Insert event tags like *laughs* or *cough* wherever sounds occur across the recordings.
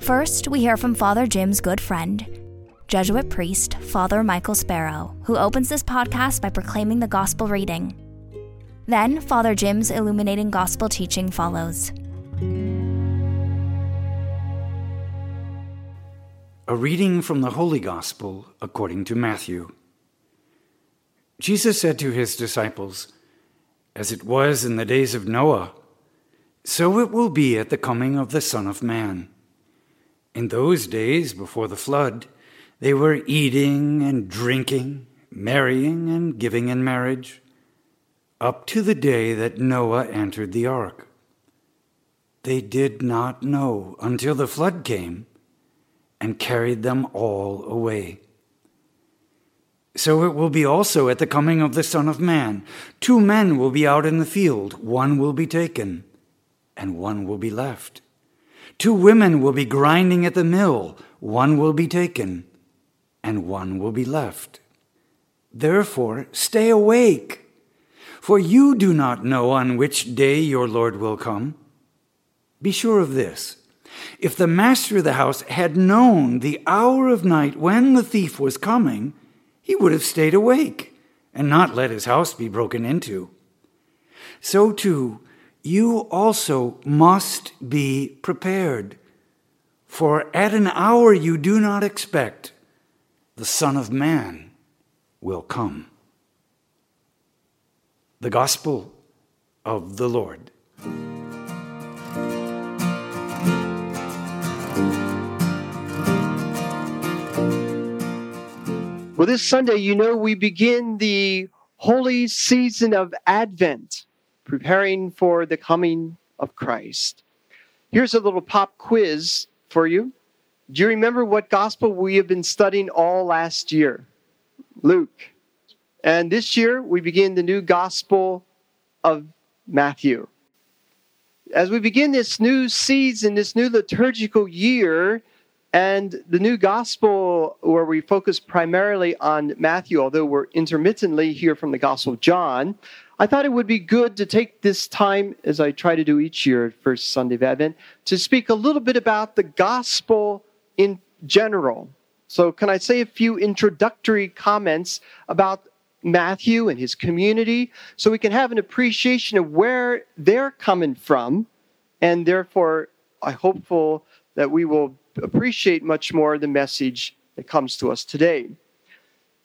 First, we hear from Father Jim's good friend, Jesuit priest Father Michael Sparrow, who opens this podcast by proclaiming the gospel reading. Then, Father Jim's illuminating gospel teaching follows. A reading from the Holy Gospel according to Matthew. Jesus said to his disciples, As it was in the days of Noah, so it will be at the coming of the Son of Man. In those days before the flood, they were eating and drinking, marrying and giving in marriage, up to the day that Noah entered the ark. They did not know until the flood came and carried them all away. So it will be also at the coming of the Son of Man. Two men will be out in the field, one will be taken, and one will be left. Two women will be grinding at the mill, one will be taken, and one will be left. Therefore, stay awake, for you do not know on which day your Lord will come. Be sure of this. If the master of the house had known the hour of night when the thief was coming, he would have stayed awake and not let his house be broken into. So too, you also must be prepared, for at an hour you do not expect, the Son of Man will come. The Gospel of the Lord. Well, this Sunday, you know, we begin the holy season of Advent, preparing for the coming of Christ. Here's a little pop quiz for you. Do you remember what gospel we have been studying all last year? Luke. And this year, we begin the new gospel of Matthew. As we begin this new season, this new liturgical year, and the new gospel, where we focus primarily on Matthew, although we're intermittently here from the Gospel of John, I thought it would be good to take this time, as I try to do each year at First Sunday of Advent, to speak a little bit about the gospel in general. So, can I say a few introductory comments about Matthew and his community so we can have an appreciation of where they're coming from, and therefore, I'm hopeful that we will appreciate much more the message that comes to us today.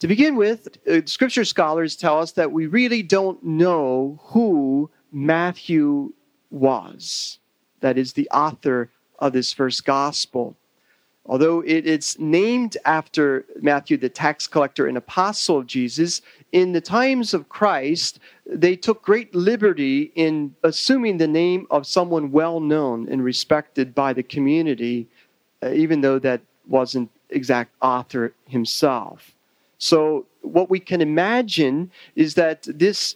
To begin with, uh, scripture scholars tell us that we really don't know who Matthew was, that is, the author of this first gospel. Although it, it's named after Matthew, the tax collector and apostle of Jesus, in the times of Christ, they took great liberty in assuming the name of someone well known and respected by the community uh, even though that wasn't exact author himself. So what we can imagine is that this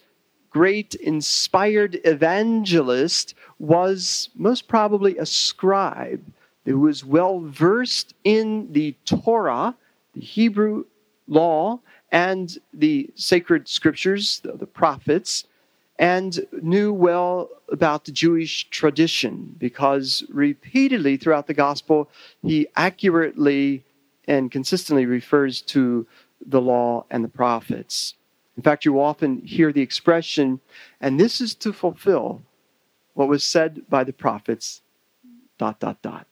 great inspired evangelist was most probably a scribe who was well versed in the Torah, the Hebrew law, and the sacred scriptures, the, the prophets, and knew well about the Jewish tradition because repeatedly throughout the gospel, he accurately and consistently refers to the law and the prophets. In fact, you often hear the expression, and this is to fulfill what was said by the prophets, dot, dot, dot.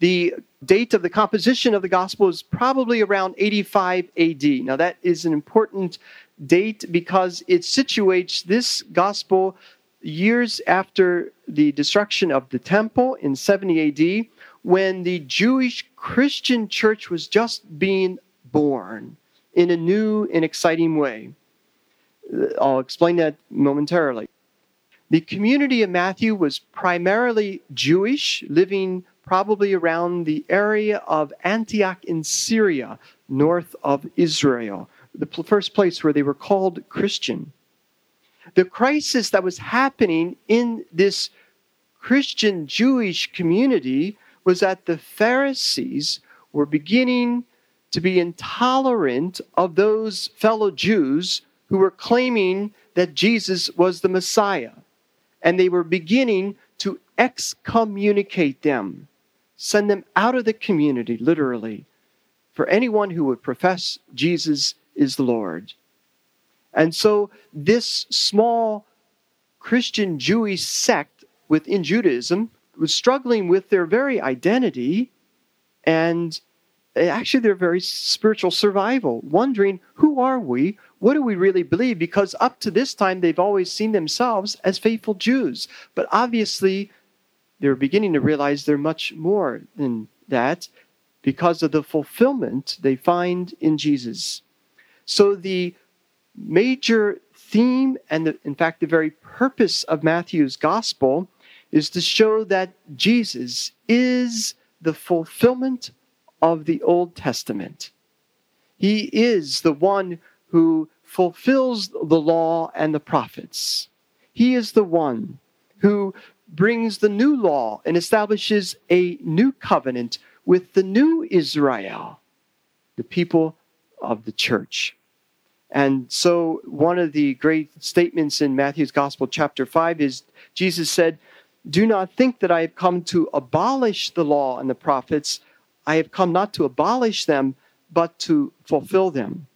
The date of the composition of the gospel is probably around 85 AD. Now, that is an important date because it situates this gospel years after the destruction of the temple in 70 AD when the Jewish Christian church was just being born in a new and exciting way. I'll explain that momentarily. The community of Matthew was primarily Jewish, living probably around the area of Antioch in Syria, north of Israel, the first place where they were called Christian. The crisis that was happening in this Christian Jewish community was that the Pharisees were beginning to be intolerant of those fellow Jews who were claiming that Jesus was the Messiah. And they were beginning to excommunicate them, send them out of the community, literally, for anyone who would profess Jesus is the Lord. And so this small Christian Jewish sect within Judaism was struggling with their very identity and Uh, actually their very spiritual survival, wondering who are we? What do we really believe? Because up to this time, they've always seen themselves as faithful Jews. But obviously, they're beginning to realize they're much more than that because of the fulfillment they find in Jesus. So, the major theme, and the, in fact, the very purpose of Matthew's gospel is to show that Jesus is the fulfillment of the Old Testament. He is the one who fulfills the law and the prophets. He is the one who brings the new law and establishes a new covenant with the new Israel, the people of the church. And so, one of the great statements in Matthew's Gospel, chapter 5, is Jesus said, Do not think that I have come to abolish the law and the prophets. I have come not to abolish them, but to fulfill them.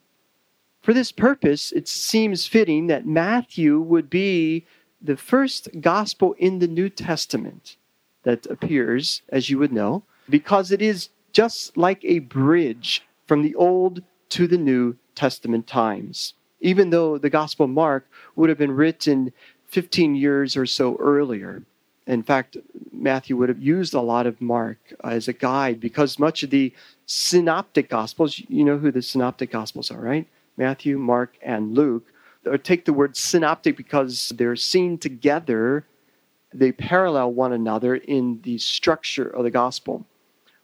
For this purpose, it seems fitting that Matthew would be the first gospel in the New Testament that appears, as you would know, because it is just like a bridge from the Old to the New Testament times, even though the Gospel of Mark would have been written 15 years or so earlier. In fact, Matthew would have used a lot of Mark as a guide because much of the synoptic gospels, you know who the synoptic gospels are, right? Matthew, Mark, and Luke. Or take the word synoptic because they're seen together, they parallel one another in the structure of the gospel,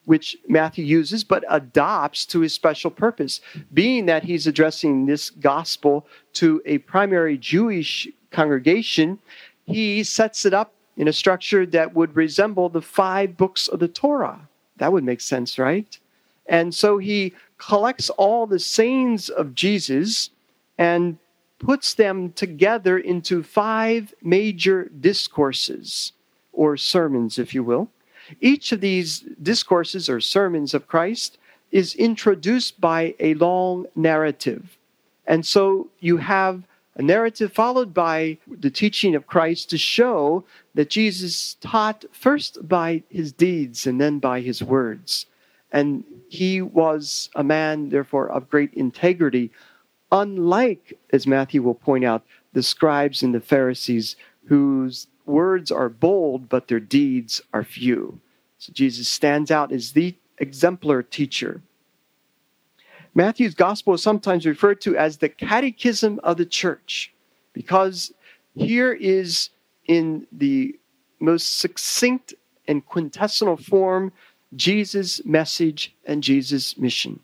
which Matthew uses but adopts to his special purpose, being that he's addressing this gospel to a primary Jewish congregation. He sets it up in a structure that would resemble the five books of the Torah. That would make sense, right? And so he collects all the sayings of Jesus and puts them together into five major discourses or sermons, if you will. Each of these discourses or sermons of Christ is introduced by a long narrative. And so you have a narrative followed by the teaching of Christ to show that Jesus taught first by his deeds and then by his words. And he was a man, therefore, of great integrity, unlike, as Matthew will point out, the scribes and the Pharisees, whose words are bold, but their deeds are few. So Jesus stands out as the exemplar teacher. Matthew's gospel is sometimes referred to as the catechism of the church because here is in the most succinct and quintessential form Jesus' message and Jesus' mission.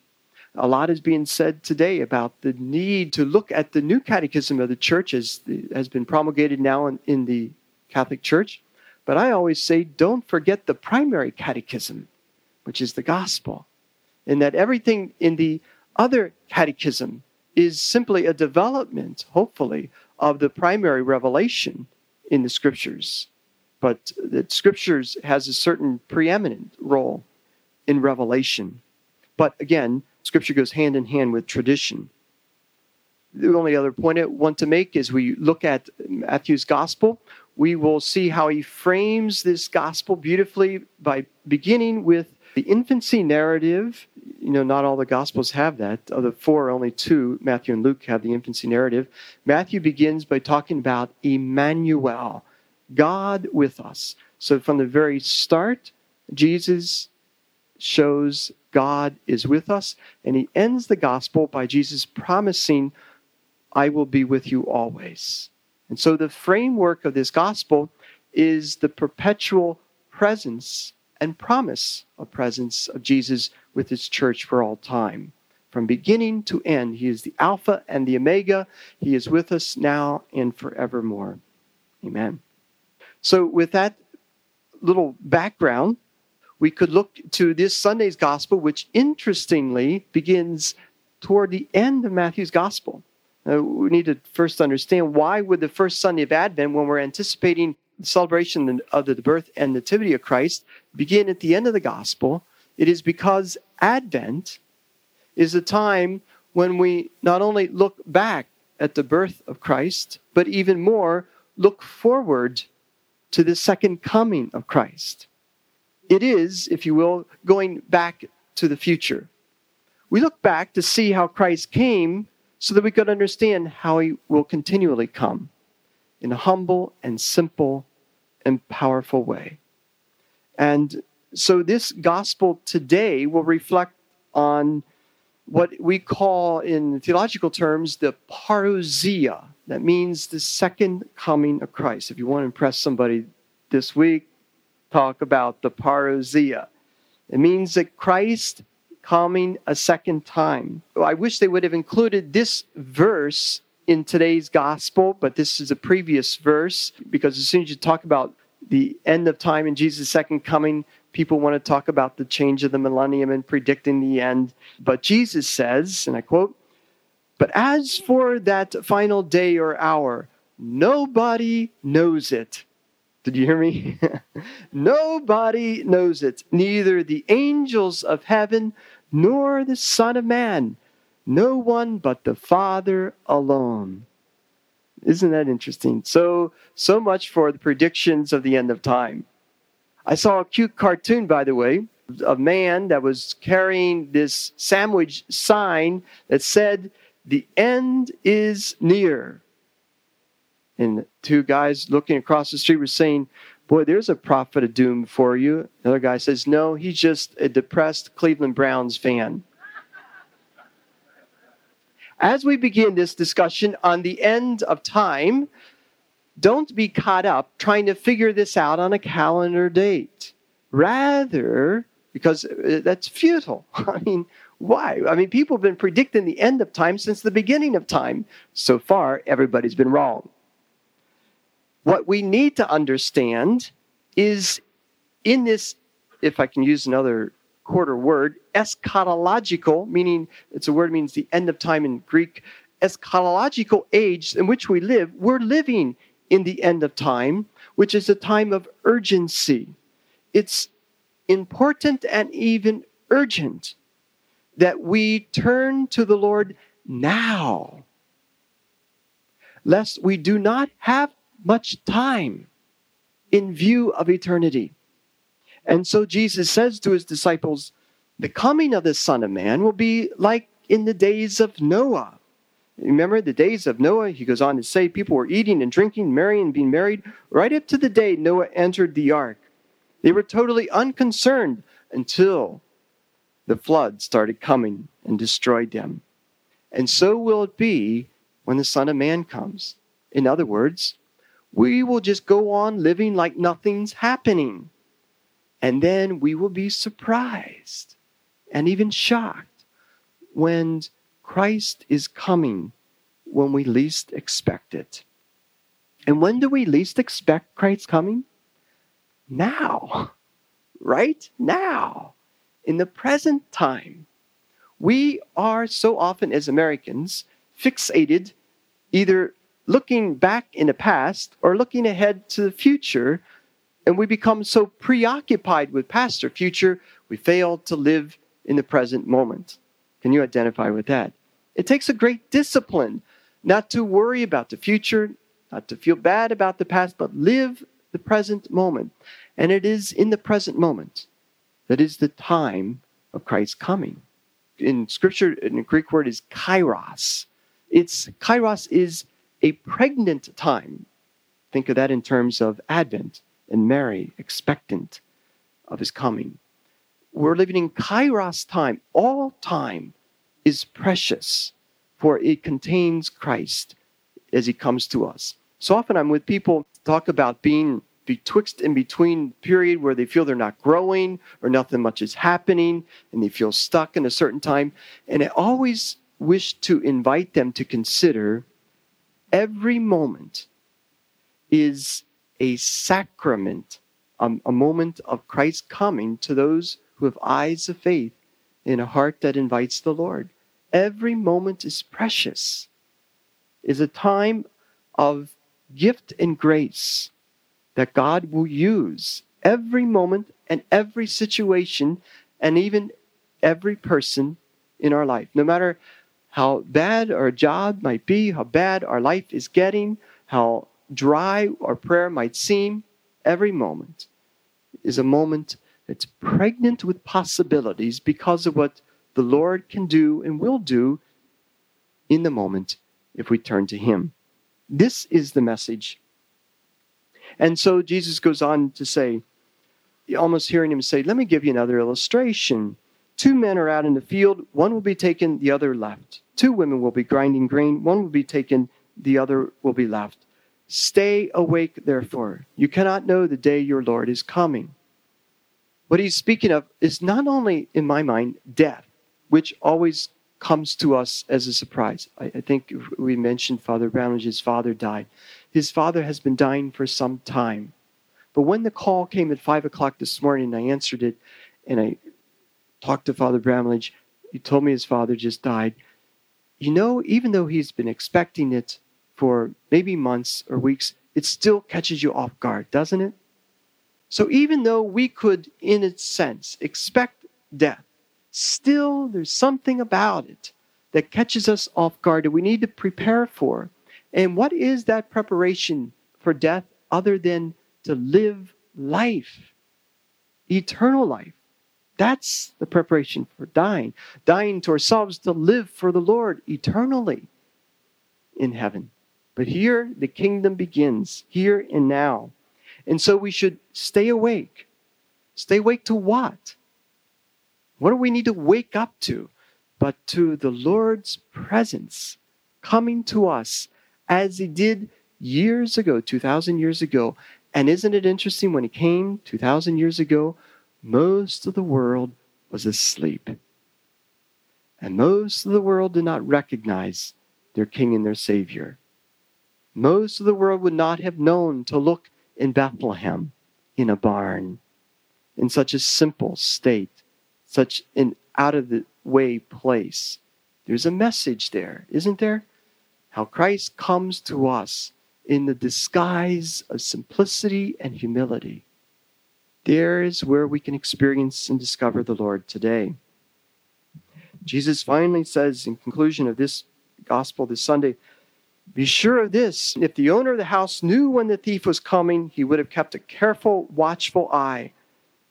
A lot is being said today about the need to look at the new catechism of the church as has been promulgated now in, in the Catholic Church. But I always say, don't forget the primary catechism, which is the gospel, and that everything in the other catechism is simply a development, hopefully, of the primary revelation in the scriptures. But the scriptures has a certain preeminent role in revelation. But again, scripture goes hand in hand with tradition. The only other point I want to make is we look at Matthew's gospel, we will see how he frames this gospel beautifully by beginning with the infancy narrative, you know, not all the Gospels have that. Of the four, only two, Matthew and Luke, have the infancy narrative. Matthew begins by talking about Emmanuel, God with us. So from the very start, Jesus shows God is with us, and he ends the Gospel by Jesus promising, I will be with you always. And so the framework of this Gospel is the perpetual presence and promise of presence of Jesus with his church for all time. From beginning to end, he is the Alpha and the Omega. He is with us now and forevermore. Amen. So, with that little background, we could look to this Sunday's gospel, which interestingly begins toward the end of Matthew's gospel. We need to first understand why would the first Sunday of Advent, when we're anticipating the celebration of the birth and nativity of Christ, begin at the end of the gospel? It is because Advent is a time when we not only look back at the birth of Christ, but even more look forward to the second coming of Christ. It is, if you will, going back to the future. We look back to see how Christ came so that we could understand how he will continually come in a humble and simple and powerful way. And so this gospel today will reflect on what we call in theological terms the parousia. That means the second coming of Christ. If you want to impress somebody this week, talk about the parousia. It means that Christ coming a second time. I wish they would have included this verse in today's gospel, but this is a previous verse because as soon as you talk about the end of time and Jesus' second coming, people want to talk about the change of the millennium and predicting the end. But Jesus says, and I quote, But as for that final day or hour, nobody knows it. Did you hear me? *laughs* nobody knows it, neither the angels of heaven nor the Son of Man, no one but the Father alone. Isn't that interesting? So, so much for the predictions of the end of time. I saw a cute cartoon, by the way, a man that was carrying this sandwich sign that said, The end is near. And two guys looking across the street were saying, Boy, there's a prophet of doom for you. Another guy says, No, he's just a depressed Cleveland Browns fan. As we begin this discussion on the end of time, don't be caught up trying to figure this out on a calendar date. Rather, because uh, that's futile. *laughs* I mean, why? I mean, people have been predicting the end of time since the beginning of time. So far, everybody's been wrong. What we need to understand is in this, if I can use another quarter word, eschatological, meaning it's a word means the end of time in Greek, eschatological age in which we live, we're living in the end of time, which is a time of urgency. It's important and even urgent that we turn to the Lord now, lest we do not have much time in view of eternity. And so Jesus says to his disciples, The coming of the Son of Man will be like in the days of Noah. Remember the days of Noah? He goes on to say people were eating and drinking, marrying and being married, right up to the day Noah entered the ark. They were totally unconcerned until the flood started coming and destroyed them. And so will it be when the Son of Man comes. In other words, we will just go on living like nothing's happening. And then we will be surprised and even shocked when Christ is coming when we least expect it. And when do we least expect Christ's coming? Now, *laughs* right? Now, in the present time. We are so often, as Americans, fixated either looking back in the past or looking ahead to the future. And we become so preoccupied with past or future, we fail to live in the present moment. Can you identify with that? It takes a great discipline not to worry about the future, not to feel bad about the past, but live the present moment. And it is in the present moment that is the time of Christ's coming. In scripture, in the Greek word is kairos. It's kairos is a pregnant time. Think of that in terms of Advent and Mary, expectant of his coming. We're living in Kairos time. All time is precious, for it contains Christ as he comes to us. So often I'm with people talk about being betwixt and between period where they feel they're not growing or nothing much is happening and they feel stuck in a certain time. And I always wish to invite them to consider every moment is a sacrament, a moment of Christ coming to those who have eyes of faith in a heart that invites the Lord. Every moment is precious, is a time of gift and grace that God will use every moment and every situation and even every person in our life. No matter how bad our job might be, how bad our life is getting, how dry our prayer might seem, every moment is a moment that's pregnant with possibilities because of what the Lord can do and will do in the moment if we turn to Him. This is the message and so Jesus goes on to say, almost hearing him say, Let me give you another illustration. Two men are out in the field, one will be taken, the other left. Two women will be grinding grain, one will be taken, the other will be left. Stay awake, therefore. You cannot know the day your Lord is coming. What he's speaking of is not only, in my mind, death, which always comes to us as a surprise. I, I think we mentioned Father Brownridge's father died. His father has been dying for some time. But when the call came at five o'clock this morning, I answered it and I talked to Father Bramlage. He told me his father just died. You know, even though he's been expecting it for maybe months or weeks, it still catches you off guard, doesn't it? So even though we could, in a sense, expect death, still there's something about it that catches us off guard that we need to prepare for. And what is that preparation for death other than to live life, eternal life? That's the preparation for dying. Dying to ourselves to live for the Lord eternally in heaven. But here, the kingdom begins, here and now. And so we should stay awake. Stay awake to what? What do we need to wake up to? But to the Lord's presence coming to us as he did years ago, 2,000 years ago. And isn't it interesting when he came 2,000 years ago, most of the world was asleep. And most of the world did not recognize their king and their savior. Most of the world would not have known to look in Bethlehem in a barn in such a simple state, such an out of the way place. There's a message there, isn't there? how Christ comes to us in the disguise of simplicity and humility. There is where we can experience and discover the Lord today. Jesus finally says, in conclusion of this gospel this Sunday, be sure of this if the owner of the house knew when the thief was coming, he would have kept a careful, watchful eye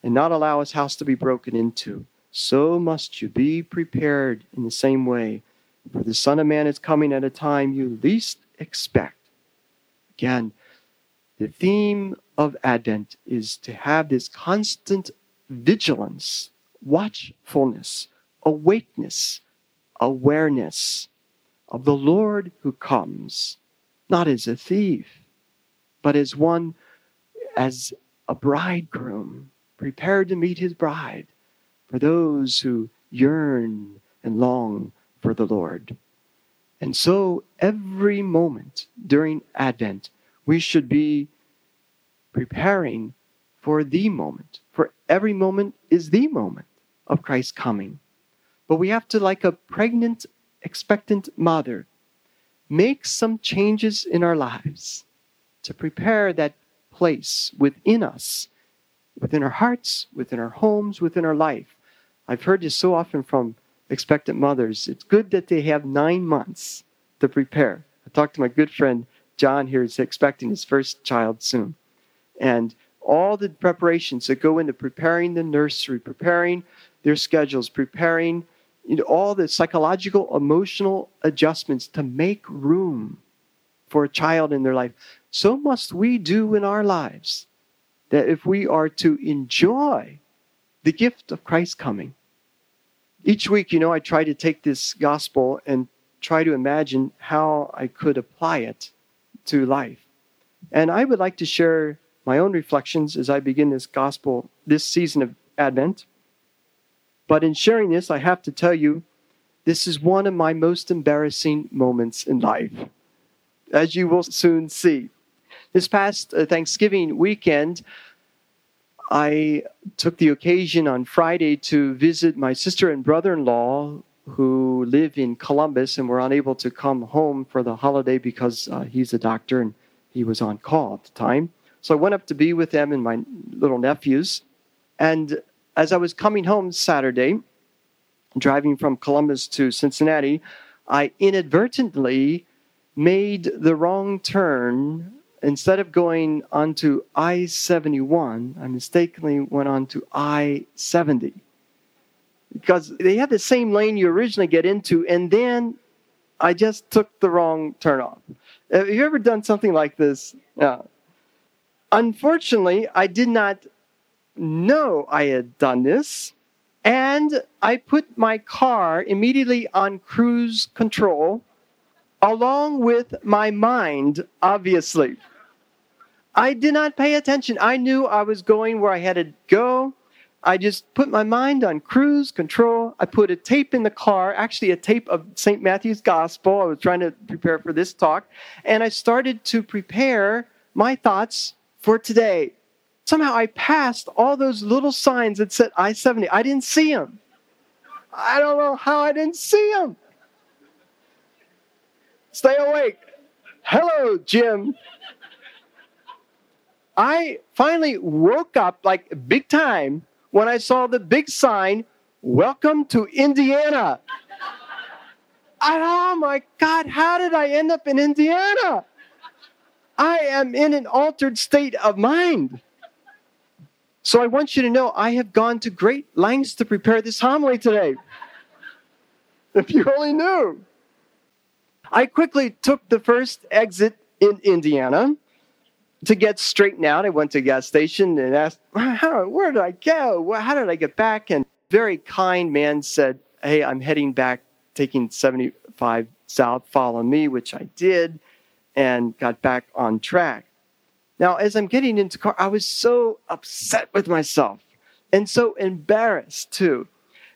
and not allow his house to be broken into. So must you be prepared in the same way for the Son of Man is coming at a time you least expect. Again, the theme of Advent is to have this constant vigilance, watchfulness, awakeness, awareness of the Lord who comes, not as a thief, but as one, as a bridegroom, prepared to meet his bride, for those who yearn and long for the Lord. And so, every moment during Advent, we should be preparing for the moment. For every moment is the moment of Christ's coming. But we have to, like a pregnant, expectant mother, make some changes in our lives to prepare that place within us, within our hearts, within our homes, within our life. I've heard this so often from expectant mothers, it's good that they have nine months to prepare. I talked to my good friend John here, who's expecting his first child soon. And all the preparations that go into preparing the nursery, preparing their schedules, preparing you know, all the psychological, emotional adjustments to make room for a child in their life. So must we do in our lives that if we are to enjoy the gift of Christ coming, each week, you know, I try to take this gospel and try to imagine how I could apply it to life. And I would like to share my own reflections as I begin this gospel, this season of Advent. But in sharing this, I have to tell you, this is one of my most embarrassing moments in life, as you will soon see. This past uh, Thanksgiving weekend, I took the occasion on Friday to visit my sister and brother in law who live in Columbus and were unable to come home for the holiday because uh, he's a doctor and he was on call at the time. So I went up to be with them and my little nephews. And as I was coming home Saturday, driving from Columbus to Cincinnati, I inadvertently made the wrong turn. Instead of going onto I 71, I mistakenly went onto I 70 because they have the same lane you originally get into, and then I just took the wrong turn off. Have you ever done something like this? Yeah. Unfortunately, I did not know I had done this, and I put my car immediately on cruise control, along with my mind, obviously. I did not pay attention. I knew I was going where I had to go. I just put my mind on cruise control. I put a tape in the car, actually, a tape of St. Matthew's Gospel. I was trying to prepare for this talk. And I started to prepare my thoughts for today. Somehow I passed all those little signs that said I 70. I didn't see them. I don't know how I didn't see them. Stay awake. Hello, Jim. I finally woke up like big time when I saw the big sign, Welcome to Indiana. I, oh my God, how did I end up in Indiana? I am in an altered state of mind. So I want you to know I have gone to great lengths to prepare this homily today. If you only knew. I quickly took the first exit in Indiana to get straightened out, I went to a gas station and asked, how, where did I go? How did I get back? And very kind man said, hey, I'm heading back, taking 75 south, follow me, which I did, and got back on track. Now, as I'm getting into car, I was so upset with myself and so embarrassed too.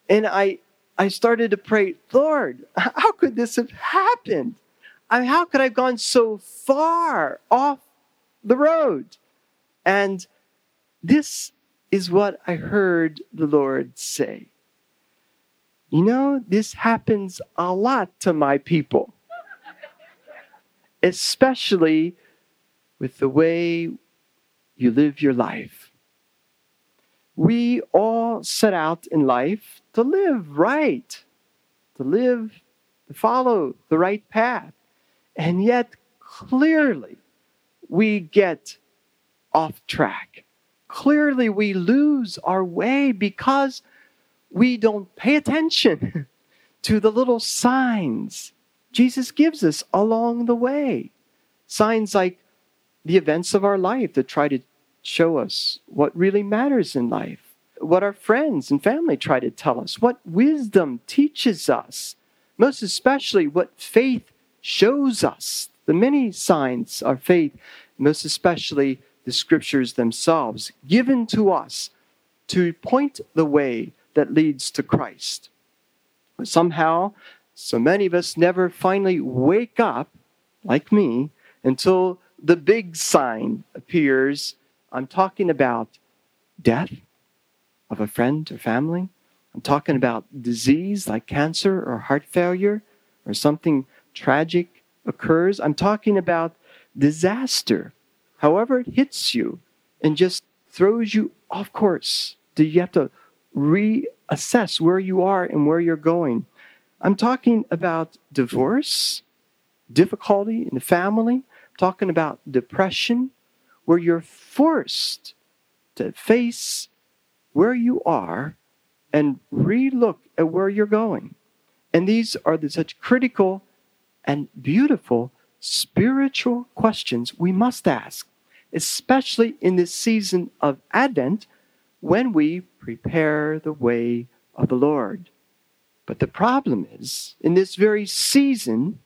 And I, I started to pray, Lord, how could this have happened? I mean, how could I have gone so far off the road. And this is what I heard the Lord say. You know, this happens a lot to my people, especially with the way you live your life. We all set out in life to live right, to live, to follow the right path. And yet, clearly, we get off track. Clearly, we lose our way because we don't pay attention *laughs* to the little signs Jesus gives us along the way. Signs like the events of our life that try to show us what really matters in life, what our friends and family try to tell us, what wisdom teaches us, most especially what faith shows us the many signs of faith, most especially the scriptures themselves, given to us to point the way that leads to Christ. But somehow, so many of us never finally wake up, like me, until the big sign appears. I'm talking about death of a friend or family. I'm talking about disease like cancer or heart failure or something tragic occurs. I'm talking about disaster. However, it hits you and just throws you off course. Do you have to reassess where you are and where you're going? I'm talking about divorce, difficulty in the family. Talking about depression, where you're forced to face where you are and relook at where you're going. And these are the, such critical and beautiful spiritual questions we must ask, especially in this season of Advent when we prepare the way of the Lord. But the problem is, in this very season,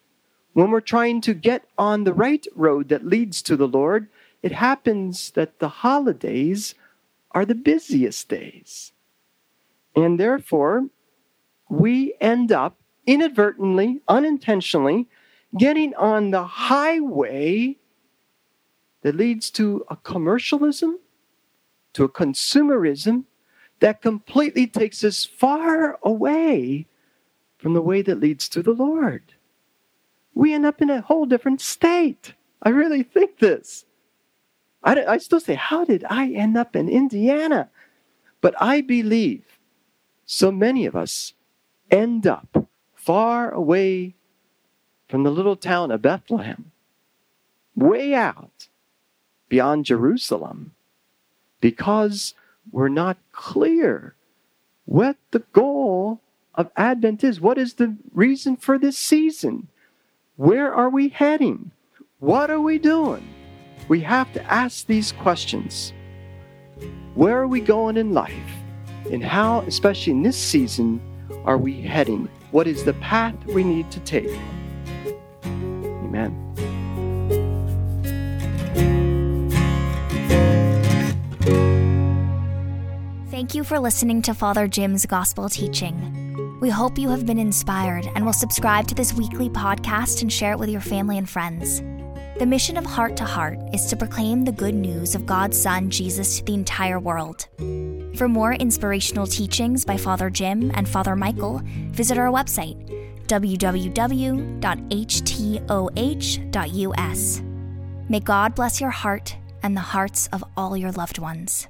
when we're trying to get on the right road that leads to the Lord, it happens that the holidays are the busiest days. And therefore, we end up inadvertently, unintentionally, getting on the highway that leads to a commercialism, to a consumerism that completely takes us far away from the way that leads to the Lord. We end up in a whole different state. I really think this. I, I still say, how did I end up in Indiana? But I believe so many of us end up far away from the little town of Bethlehem, way out beyond Jerusalem, because we're not clear what the goal of Advent is. What is the reason for this season? Where are we heading? What are we doing? We have to ask these questions. Where are we going in life? And how, especially in this season, are we heading? What is the path we need to take? Amen. Thank you for listening to Father Jim's gospel teaching. We hope you have been inspired and will subscribe to this weekly podcast and share it with your family and friends. The mission of Heart to Heart is to proclaim the good news of God's Son, Jesus, to the entire world. For more inspirational teachings by Father Jim and Father Michael, visit our website, www.htoh.us. May God bless your heart and the hearts of all your loved ones.